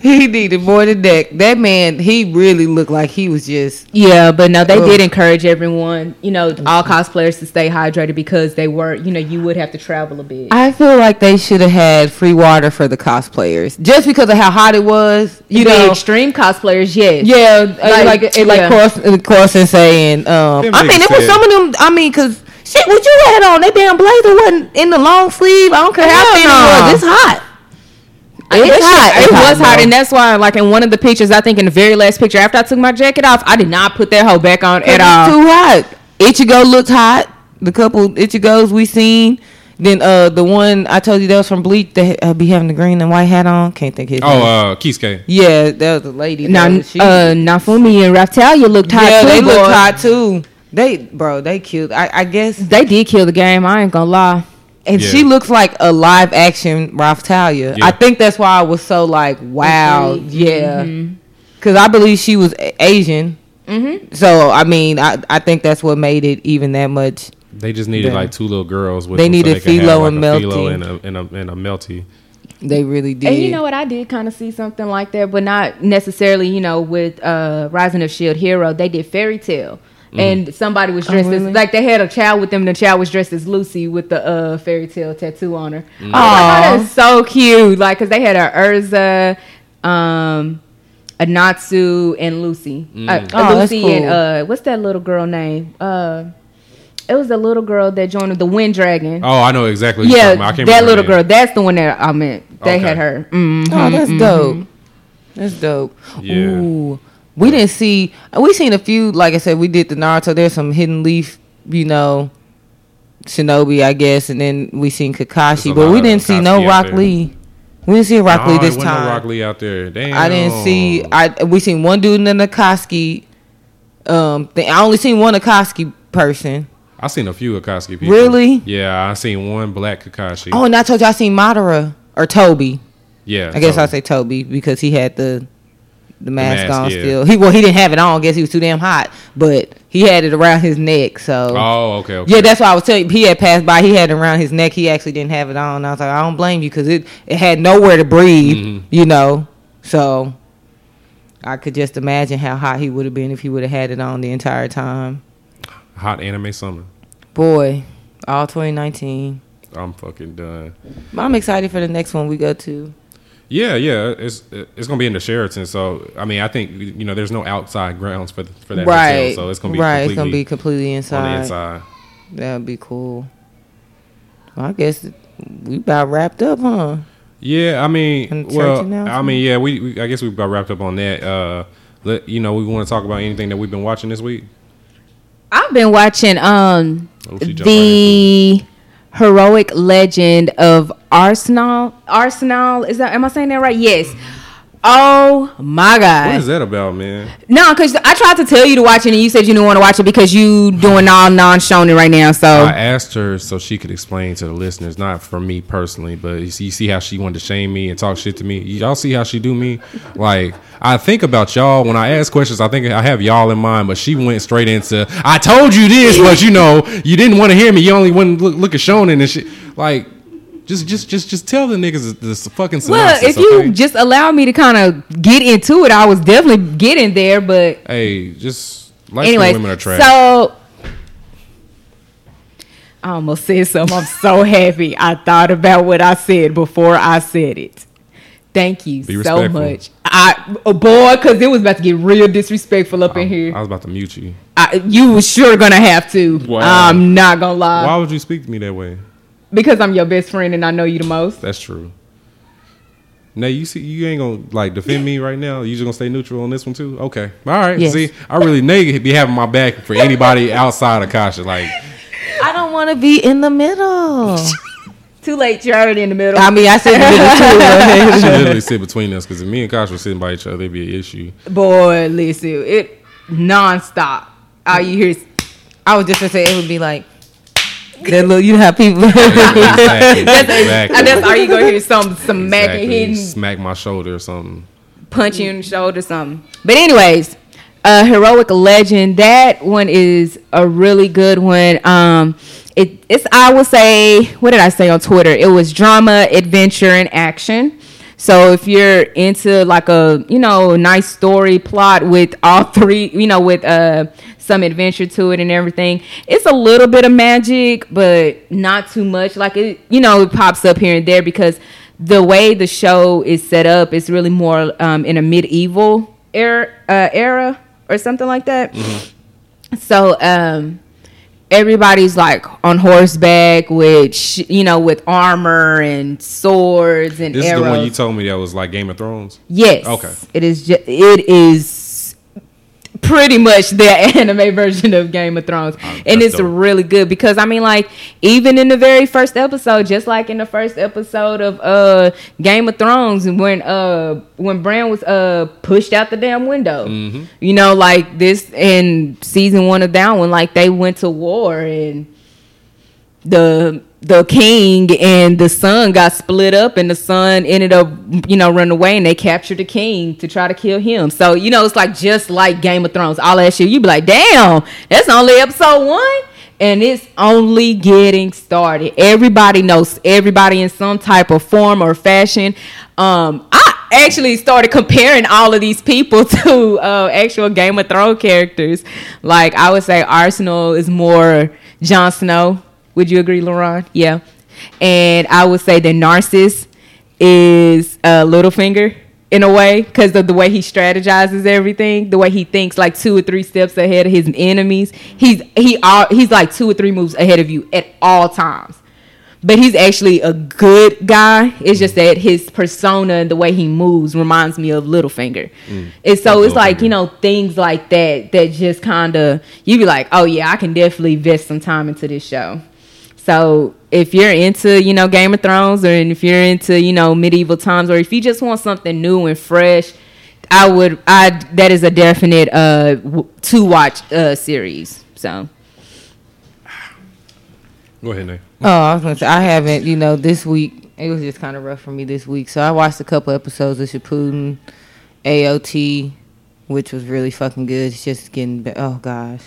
<laughs> He needed more than that. That man, he really looked like he was just. Yeah, but no, they Ugh. did encourage everyone, you know, all cosplayers to stay hydrated because they were, you know, you would have to travel a bit. I feel like they should have had free water for the cosplayers just because of how hot it was. You You the know, extreme cosplayers, yes. yeah, Like, like like, yeah. like course, course, and saying, um, I mean, niggas it was some of them. I mean, cause shit, what you had on? That damn blazer wasn't in the long sleeve. I don't care how Hell thin it was. It's hot. It's It's hot. hot. It was hot, and that's why, like in one of the pictures, I think in the very last picture, after I took my jacket off, I did not put that hoe back on at all. It's all. too hot. Ichigo looked hot. The couple Ichigos we seen. Then uh the one I told you that was from Bleach that uh, be having the green and white hat on. Can't think his name. Oh, uh, Kisuke. yeah, that was a lady. Now, That was- she- uh, Naofumi and Raphtalia looked hot yeah, too. they boy. looked hot too. They bro, they killed. I, I guess, They did kill the game. I ain't gonna lie. And Yeah. she looks like a live action Raphtalia. Yeah. I think that's why I was so like, wow, Intrigued. yeah, Mm-hmm. because I believe she was a- Asian. Mm-hmm. So I mean, I I think that's what made it even that much. They just needed Yeah. like two little girls with They them needed could have, Filo like, and a Filo Melty. and a, and a, and a Melty. They really did. And you know what? I did kind of see something like that, but not necessarily, you know, with uh, Rising of Shield Hero. They did Fairy Tail. And somebody was dressed really? as like they had a child with them. And the child was dressed as Lucy with the uh, Fairy Tail tattoo on her. I was oh, that's so cute! Like, cause they had a Erza, um, a Natsu, and Lucy. Uh, Oh, that's Lucy and uh, what's that little girl name? Uh, it was the little girl that joined the Wind Dragon. Oh, I know exactly. What yeah, you're talking about. I that little girl. That's the one that I meant. They Okay. had her. Mm. Oh, that's dope. That's dope. Yeah. Ooh. We didn't see. We seen a few. Like I said, we did the Naruto. There's some hidden leaf. You know, Shinobi, I guess, and then we seen Kakashi, but we didn't see no Rock there. Lee. We didn't see a Rock No, Lee this time. No Rock Lee out there. Damn. I didn't see. I we seen one dude in the Akatsuki. Um, thing. I only seen one Akatsuki person. I seen a few Akatsuki people. Really? Yeah, I seen one black Kakashi. Oh, and I told you I seen Madara or Tobi. yeah. I guess so- I'll say Tobi because he had the the mask, mask, on yeah. still. He well he didn't have it on. I guess he was too damn hot, but he had it around his neck. So Oh, okay. okay. yeah, that's why I was telling you. He had passed by. He had it around his neck. He actually didn't have it on. I was like, I don't blame you because it it had nowhere to breathe. Mhm. You know, so I could just imagine how hot he would have been if he would have had it on the entire time. hot anime summer. Boy, all 2019. I'm fucking done. But I'm excited for the next one we go to. Yeah, yeah, it's it's gonna be in the Sheraton. So I mean, I think you know, there's no outside grounds for for that right. hotel, so it's gonna be right. It's gonna be completely on inside. the inside. That would be cool. Well, I guess we about wrapped up, huh? Yeah, I mean, well, I mean, yeah, we, we I guess we about wrapped up on that. Uh, let, you know, we want to talk about anything that we've been watching this week. I've been watching um Oh, she jumped the heroic legend of Arsenal. Arsenal is that? Am I saying that right? Yes. Oh my god! What is that about, man? No, because I tried to tell you to watch it, and you said you didn't want to watch it because you doing all non-shonen right now. So I asked her so she could explain to the listeners, not for me personally, but you see, you see how she wanted to shame me and talk shit to me. Y'all see how she do me? Like I think about y'all when I ask questions. I think I have y'all in mind, but she went straight into I told you this, but you know you didn't want to hear me. You only went to look, look at shonen and shit. Like just just just just tell the niggas this fucking well, synopsis. if you okay? just allow me to kind of get into it, I was definitely getting there. But hey, just like anyways, women are trash. so I almost said something. I'm so <laughs> happy. I thought about what I said before I said it. Thank you Be so respectful. much. I oh boy, because it was about to get real disrespectful up in here. I was about to mute you. I, you was sure gonna have to. Wow. I'm not gonna lie Why would you speak to me that way? Because I'm your best friend and I know you the most. That's true. Now you see, you ain't gonna like defend me right now. You just gonna stay neutral on this one too. Okay, all right. Yes. See, I really nigga be having my back for anybody outside of Kasha. Like, I don't want to be in the middle. <laughs> Too late. You're already in the middle. I mean, I said the she middle too. <laughs> literally sit between us because if me and Kasha were sitting by each other, it'd be an issue. boy, listen, it nonstop. All you hear is I was just gonna say it would be like that. Little, you know how people. <laughs> exactly. exactly. and that's all you gonna hear some some macking Exactly. hitting Smack my shoulder or something. punch you in the shoulder, something. But anyways, uh, heroic legend. That one is a really good one. Um, it, it's I would say, what did I say on Twitter? It was drama, adventure, and action. So if you're into like a you know nice story plot with all <laughs> three, you know, with uh some adventure to it and everything, it's a little bit of magic, but not too much. Like it, you know, it pops up here and there because the way the show is set up is really more um, in a medieval era, uh, era or something like that. So um, everybody's like on horseback with sh- you know with armor and swords and This arrows. is the one you told me that was like Game of Thrones. Yes. Okay. It is. Ju- it is pretty much the <laughs> anime version of Game of Thrones, and Oh, that's it's dope. really good because I mean, like, even in the very first episode, just like in the first episode of uh Game of Thrones, when uh when Bran was uh pushed out the damn window, Mm-hmm. you know, like this in season one of that one, like they went to war and the the king and the son got split up and the son ended up you know running away and they captured the king to try to kill him. So you know it's like just like game of thrones all that shit you be like damn that's only episode one? And it's only getting started. Everybody knows everybody in some type of form or fashion. Um i actually started comparing all of these people <laughs> to uh, actual game of thrones characters. Like i would say arsenal is more Jon snow would you agree, LaRon? Yeah. And I would say that Narsus is uh, Littlefinger in a way because of the way he strategizes everything, the way he thinks like two or three steps ahead of his enemies. He's he all, he's like two or three moves ahead of you at all times. But he's actually a good guy. It's just that his persona and the way he moves reminds me of Littlefinger. And so it's like, you know, things like that that just kind of you'd be like, oh yeah, I can definitely invest some time into this show. So if you're into you know Game of Thrones, or if you're into you know medieval times, or if you just want something new and fresh, I would I that is a definite uh w- to watch uh series. So Go ahead, Nate. Oh, I was gonna say I haven't. You know, this week it was just kind of rough for me this week. So I watched a couple episodes of Shippuden, AOT, which was really fucking good. It's just getting. Be- oh gosh,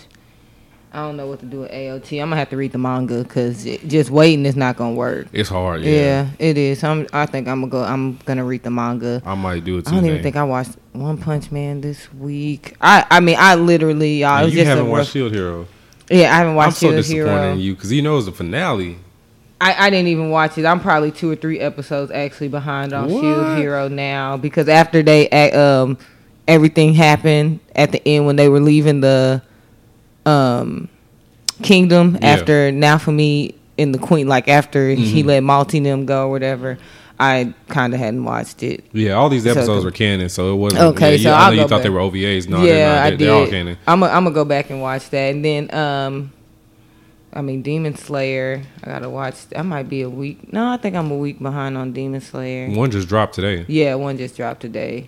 I don't know what to do with AOT. I'm gonna have to read the manga because just waiting is not gonna work. It's hard. Yeah. Yeah, it is. I'm. I think I'm gonna go. I'm gonna read the manga. I might do it I don't even Nate. think I watched One Punch Man this week. I. I mean, I literally, y'all. Man, was you just haven't a watched rough, Shield Hero. Yeah, I haven't watched. I'm so Shield disappointed Hero. in you because you know it's the finale. I, I didn't even watch it. I'm probably two or three episodes actually behind on Shield Hero now because after they um everything happened at the end when they were leaving the um kingdom Yeah. after me and the queen like after he Mm-hmm. let Malty them go or whatever. I kind of hadn't watched it. Yeah, all these episodes the- were canon, so it wasn't. Okay, yeah, so you, I know you thought they were OVAs. No, yeah, they're not. I They're, did. they're all canon. I'm gonna I'm gonna go back and watch that, and then um, I mean Demon Slayer. I gotta watch. I might be a week. No, I think I'm a week behind on Demon Slayer. One just dropped today. Yeah, one just dropped today.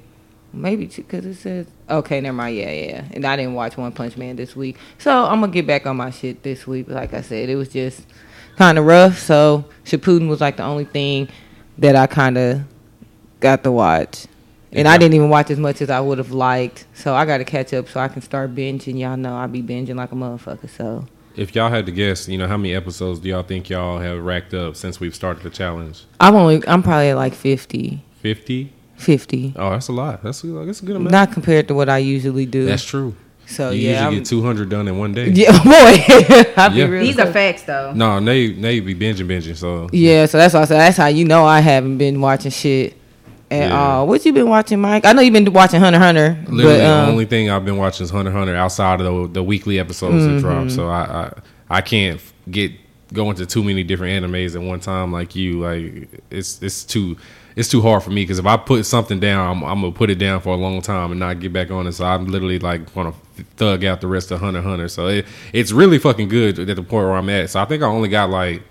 Maybe because it says okay. Never mind. Yeah, yeah. And I didn't watch One Punch Man this week, so I'm gonna get back on my shit this week. Like I said, it was just kind of rough. So Shippuden was like the only thing that I kind of got to watch. And I didn't even watch as much as I would have liked. So I got to catch up so I can start binging. Y'all know I be binging like a motherfucker. So If y'all had to guess, you know, how many episodes do y'all think y'all have racked up since we've started the challenge? I'm only, I'm probably at like 50. Fifty. Oh, that's a lot. That's a, that's a good amount. Not compared to what I usually do. that's true. so you yeah. usually I'm- get two hundred done in one day. yeah, <laughs> boy. <laughs> I be Yeah. really These are facts, though. No, they they be binging binging. So Yeah, so that's why I said that's how you know I haven't been watching shit at Yeah. all. What you been watching, Mike? I know you've been watching Hunter Hunter, literally but um, the only thing I've been watching is Hunter Hunter outside of the, the weekly episodes that drop. Mm-hmm. So I, I I can't get go into too many different animes at one time like you. Like it's it's too it's too hard for me because if I put something down, I'm, I'm gonna put it down for a long time and not get back on it. So I'm literally like gonna thug out the rest of Hunter Hunter. So it, it's really fucking good at the point where I'm at. So I think I only got like.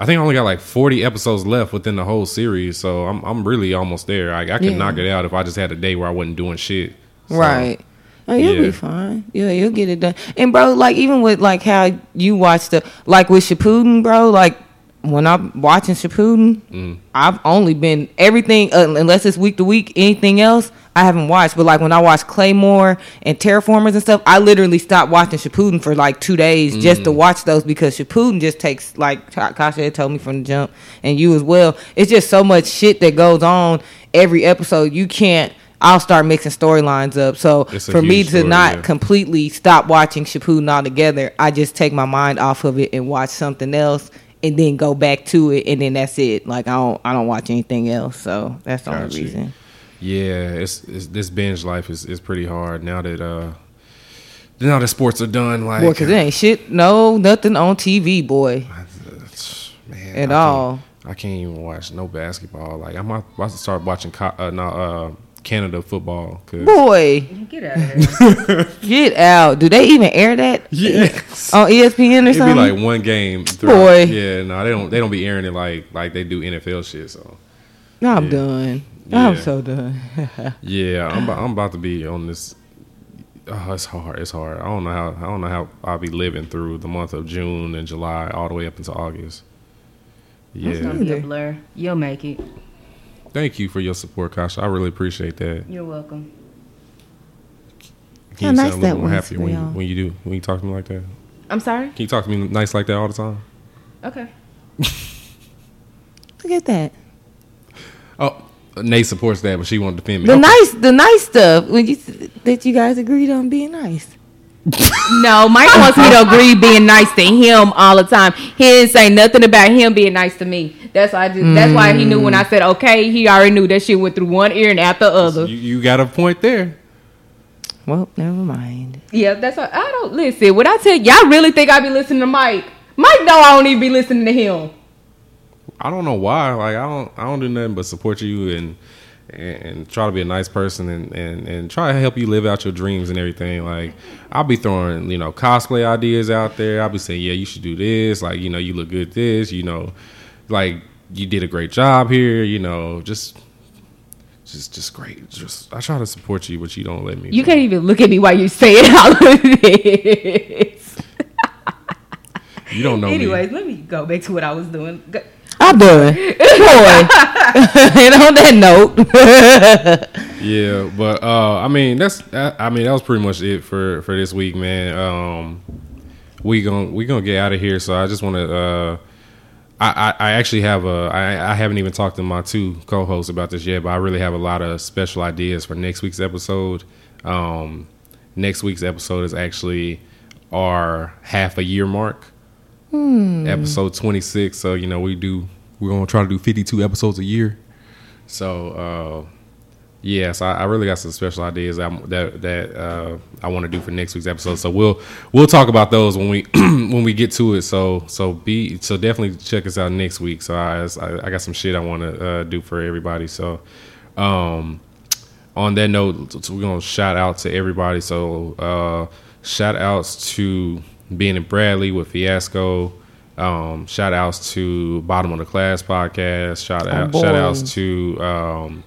I think I only got like 40 episodes left within the whole series, so I'm I'm really almost there. I, I can Yeah. knock it out if I just had a day where I wasn't doing shit. So, Right. Oh, you'll yeah. be fine. Yeah, you'll get it done. And bro, like even with like how you watch the like with Shippuden, bro, like when I'm watching Shippuden, Mm. I've only been everything uh, unless it's week to week. Anything else, I haven't watched. But like when I watch Claymore and Terra Formars and stuff, I literally stopped watching Shippuden for like two days just Mm. to watch those because Shippuden just takes like Kasha had told me from the jump, and you as well. It's just so much shit that goes on every episode. You can't. I'll start mixing storylines up. So for me to story, not yeah. completely stop watching Shippuden altogether, I just take my mind off of it and watch something else, and then go back to it, and then that's it. Like I don't, I don't watch anything else. So that's the only you. reason. Yeah, it's, it's this binge life is, is pretty hard now that uh now that sports are done. Like Boy, cause it ain't shit, no nothing on TV, boy, man, at I can't- all. I can't even watch no basketball. Like I'm about to start watching co- uh, no, uh, Canada football. Cause Boy, Get out of here. <laughs> get out. Do they even air that yes, on ESPN or it'd be something? like one game. throughout- Boy. yeah, no, they don't they don't be airing it like like they do NFL shit. So no, I'm yeah. done. I'm so done. <laughs> yeah, I'm about, I'm about to be on this. Oh, it's hard. It's hard. I don't know how. I don't know how I'll be living through the month of June and July all the way up into August. Yeah, It's Yeah. gonna be a blur. You'll make it. Thank you for your support, Kasha. I really appreciate that. You're welcome. How Can you nice sound a that little more happy when you, when you do when you talk to me like that? I'm sorry. Can you talk to me nice like that all the time? Okay. <laughs> Look at that. Oh, Nate supports that, but she won't defend me. The Okay. nice, the nice stuff when you that you guys agreed on being nice. <laughs> No, Mike wants me to agree being nice to him all the time. He didn't say nothing about him being nice to me. That's why I just, that's why he knew when I mm. said okay, he already knew that shit went through one ear and out the other. You, you got a point there. Well, never mind. Yeah, that's why I don't listen. What I tell y'all really think I be listening to Mike? Mike know I don't even be listening to him. I don't know why. Like I don't I don't do nothing but support you and and, and try to be a nice person and, and, and try to help you live out your dreams and everything. Like I'll be throwing, you know, cosplay ideas out there. I'll be saying, Yeah, you should do this, like, you know, you look good at this, you know, like you did a great job here, you know, just just just great. Just I try to support you, but you don't let me. You do can't even look at me while you saying <laughs> all of this. You don't know Anyways, me. let me go back to what I was doing. Go- I'm done. Boy. <laughs> and on that note, <laughs> Yeah, but uh, I mean that's I I mean that was pretty much it for for this week, man. Um, we gon' we gonna get out of here. So I just want to. Uh, I, I I actually have a I I haven't even talked to my two co-hosts about this yet, but I really have a lot of special ideas for next week's episode. Um, next week's episode is actually our half a year mark. episode 26. So you know we do we're gonna try to do 52 episodes a year. So uh, yes, I, I really got some special ideas that that, that uh, I want to do for next week's episode. So we'll we'll talk about those when we <clears throat> when we get to it. So so be so definitely check us out next week. So I I, I got some shit I want to uh, do for everybody. So. Um, on that note, so we're gonna shout out to everybody. So uh, shout outs to being in Bradley with Fiasco. Um, shout outs to Bottom of the Class podcast. Shout out boy. shout outs to um,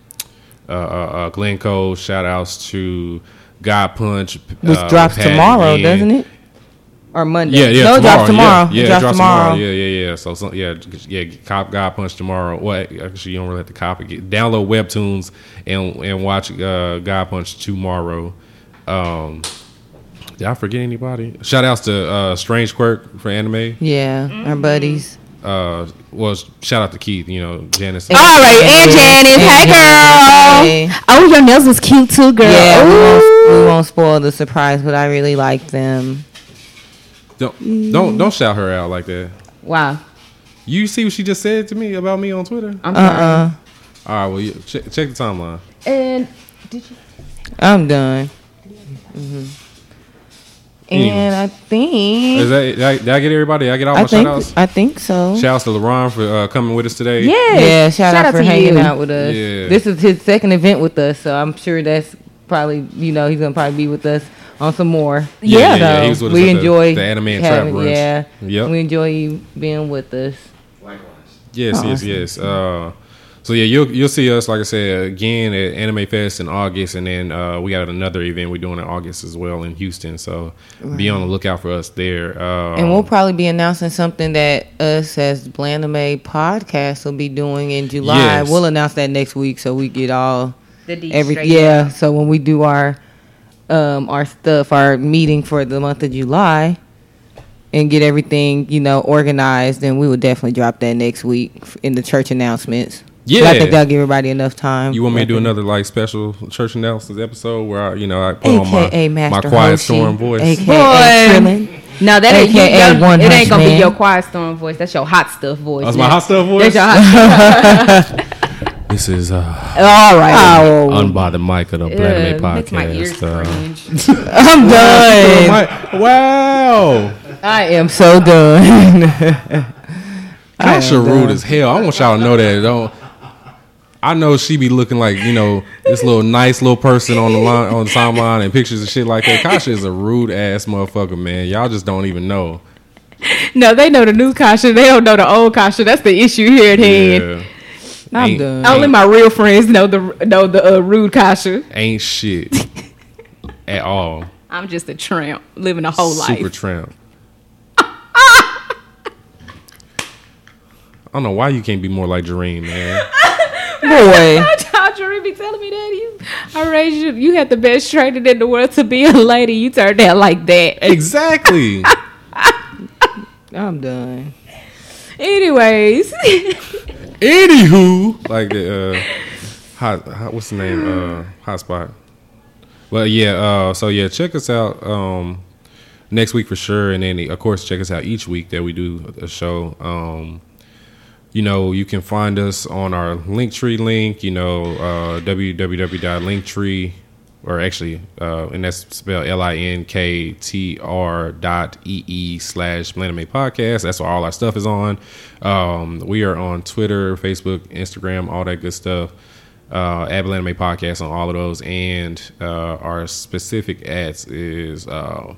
uh, uh, uh, Glencoe. Shout outs to God Punch, Which uh, drops tomorrow, doesn't it? Or Monday? Yeah, yeah, No, it drops tomorrow. Yeah, yeah, drops, drops tomorrow. Yeah, yeah, yeah. So, so yeah, yeah. Cop God Punch tomorrow. What? Actually, you don't really have to copy. Get, download Webtoons and and watch uh, God Punch tomorrow. Um, did I forget anybody? Shout outs to uh, Strange Quirk for anime. Yeah, our buddies. Uh, well, shout out to Keith. You know, Janice. All right, and Janice, hey girl. Hey. Oh, your nails was cute too, girl. Yeah, we won't, we won't spoil the surprise, but I really like them. Don't don't don't shout her out like that. Wow. You see what she just said to me about me on Twitter? I'm Uh sorry. uh-uh. All right, well, you, check, check the timeline. And did you I'm done. hmm And I think Is that, did, I, did I get everybody? Did I get all I my shout outs? I think so. Shout outs to LaRon for uh, coming with us today. yeah, yeah, shout, out, for to hanging you. out with us. Yeah. This is his second event with us, so I'm sure that's probably you know he's gonna probably be with us on some more. Yeah, yeah, yeah, So he was with we at the- enjoy the Anime and Trap having- Brunch. Yeah, Yep. we enjoy you being with us. Likewise. Yes, yes, yes. Uh, so yeah, you'll you'll see us like I said again at Anime Fest in August, and then uh, we got another event we're doing in August as well in Houston. So be on the lookout for us there. Uh, And we'll probably be announcing something that us as Blandame podcast will be doing in July. Yes. We'll announce that next week, so we get all The D every yeah. up. So when we do our um our stuff, our meeting for the month of July, and get everything you know organized, then we will definitely drop that next week in the church announcements. Yeah. But I think that'll give everybody enough time. you want me to do another like special church announcement episode where I, you know I put on AKA my, my Master quiet Hoshi, storm voice. AKA Boy. Trillin. No, that ain't you. AKA That, it ain't gonna be your quiet storm voice. That's your hot stuff voice. That's now. my hot stuff voice. That's your hot <laughs> This is uh, All right. Oh, unbothered Mike of the Blandame Ugh, makes my ears podcast. Uh. <laughs> I'm done. <laughs> Wow, I am so done. I Kasha am rude as hell. I want y'all to know that. Don't. I know she be looking like you know this little nice little person on the line on the timeline and pictures and shit like that. Kasha is a rude ass motherfucker, man. Y'all just don't even know. No, they know the new Kasha. They don't know the old Kasha. That's the issue here at hand. Yeah. I'm Ain't- done. Only my real friends know the know the uh, rude Kasha. Ain't shit <laughs> at all. I'm just a tramp living a whole Super life. Super tramp. <laughs> I don't know why you can't be more like Jareen, man. <laughs> Boy. <laughs> Drew be telling me that you, I raised you. You had the best training in the world to be a lady. You turned out like that. Exactly. <laughs> I'm done. Anyways, <laughs> Anywho, like the uh, hot, hot, what's the name? Uh, hotspot. Well, yeah. Uh, so yeah, check us out um, next week for sure, and then of course check us out each week that we do a show. Um, you know, you can find us on our Linktree link. You know, uh, www.linktree, or actually, uh, and that's spelled L I N K T R dot E E slash Blandame Podcast. That's where all our stuff is on. Um, we are on Twitter, Facebook, Instagram, all that good stuff. Uh, at Blandame Podcast on all of those, and uh, our specific ads is. Uh,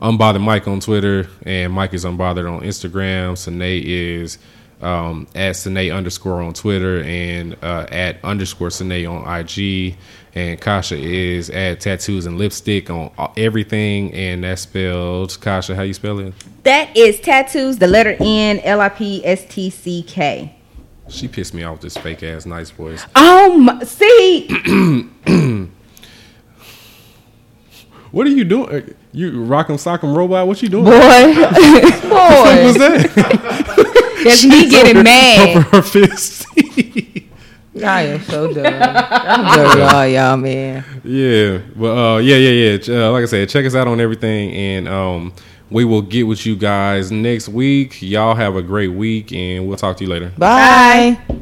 Unbothered Mike on Twitter, and Mike is Unbothered on Instagram. Sine is um, at Sine underscore on Twitter, and uh, at underscore Sine on IG. And Kasha is at Tattoos and Lipstick on everything, and that's spelled Kasha. How you spell it? That is tattoos, the letter N, L I P S T C K. She pissed me off with this fake ass nice voice. oh my, see, <clears throat> What are you doing? You rock'em sock'em robot? What you doing? boy, <laughs> What was that? <laughs> that's me getting mad. <laughs> Over her fist. <laughs> I am so done. I'm done with all y'all, man. Yeah, well, uh, yeah, yeah, yeah. Uh, like I said, check us out on everything, and um, we will get with you guys next week. Y'all have a great week, and we'll talk to you later. Bye. Bye.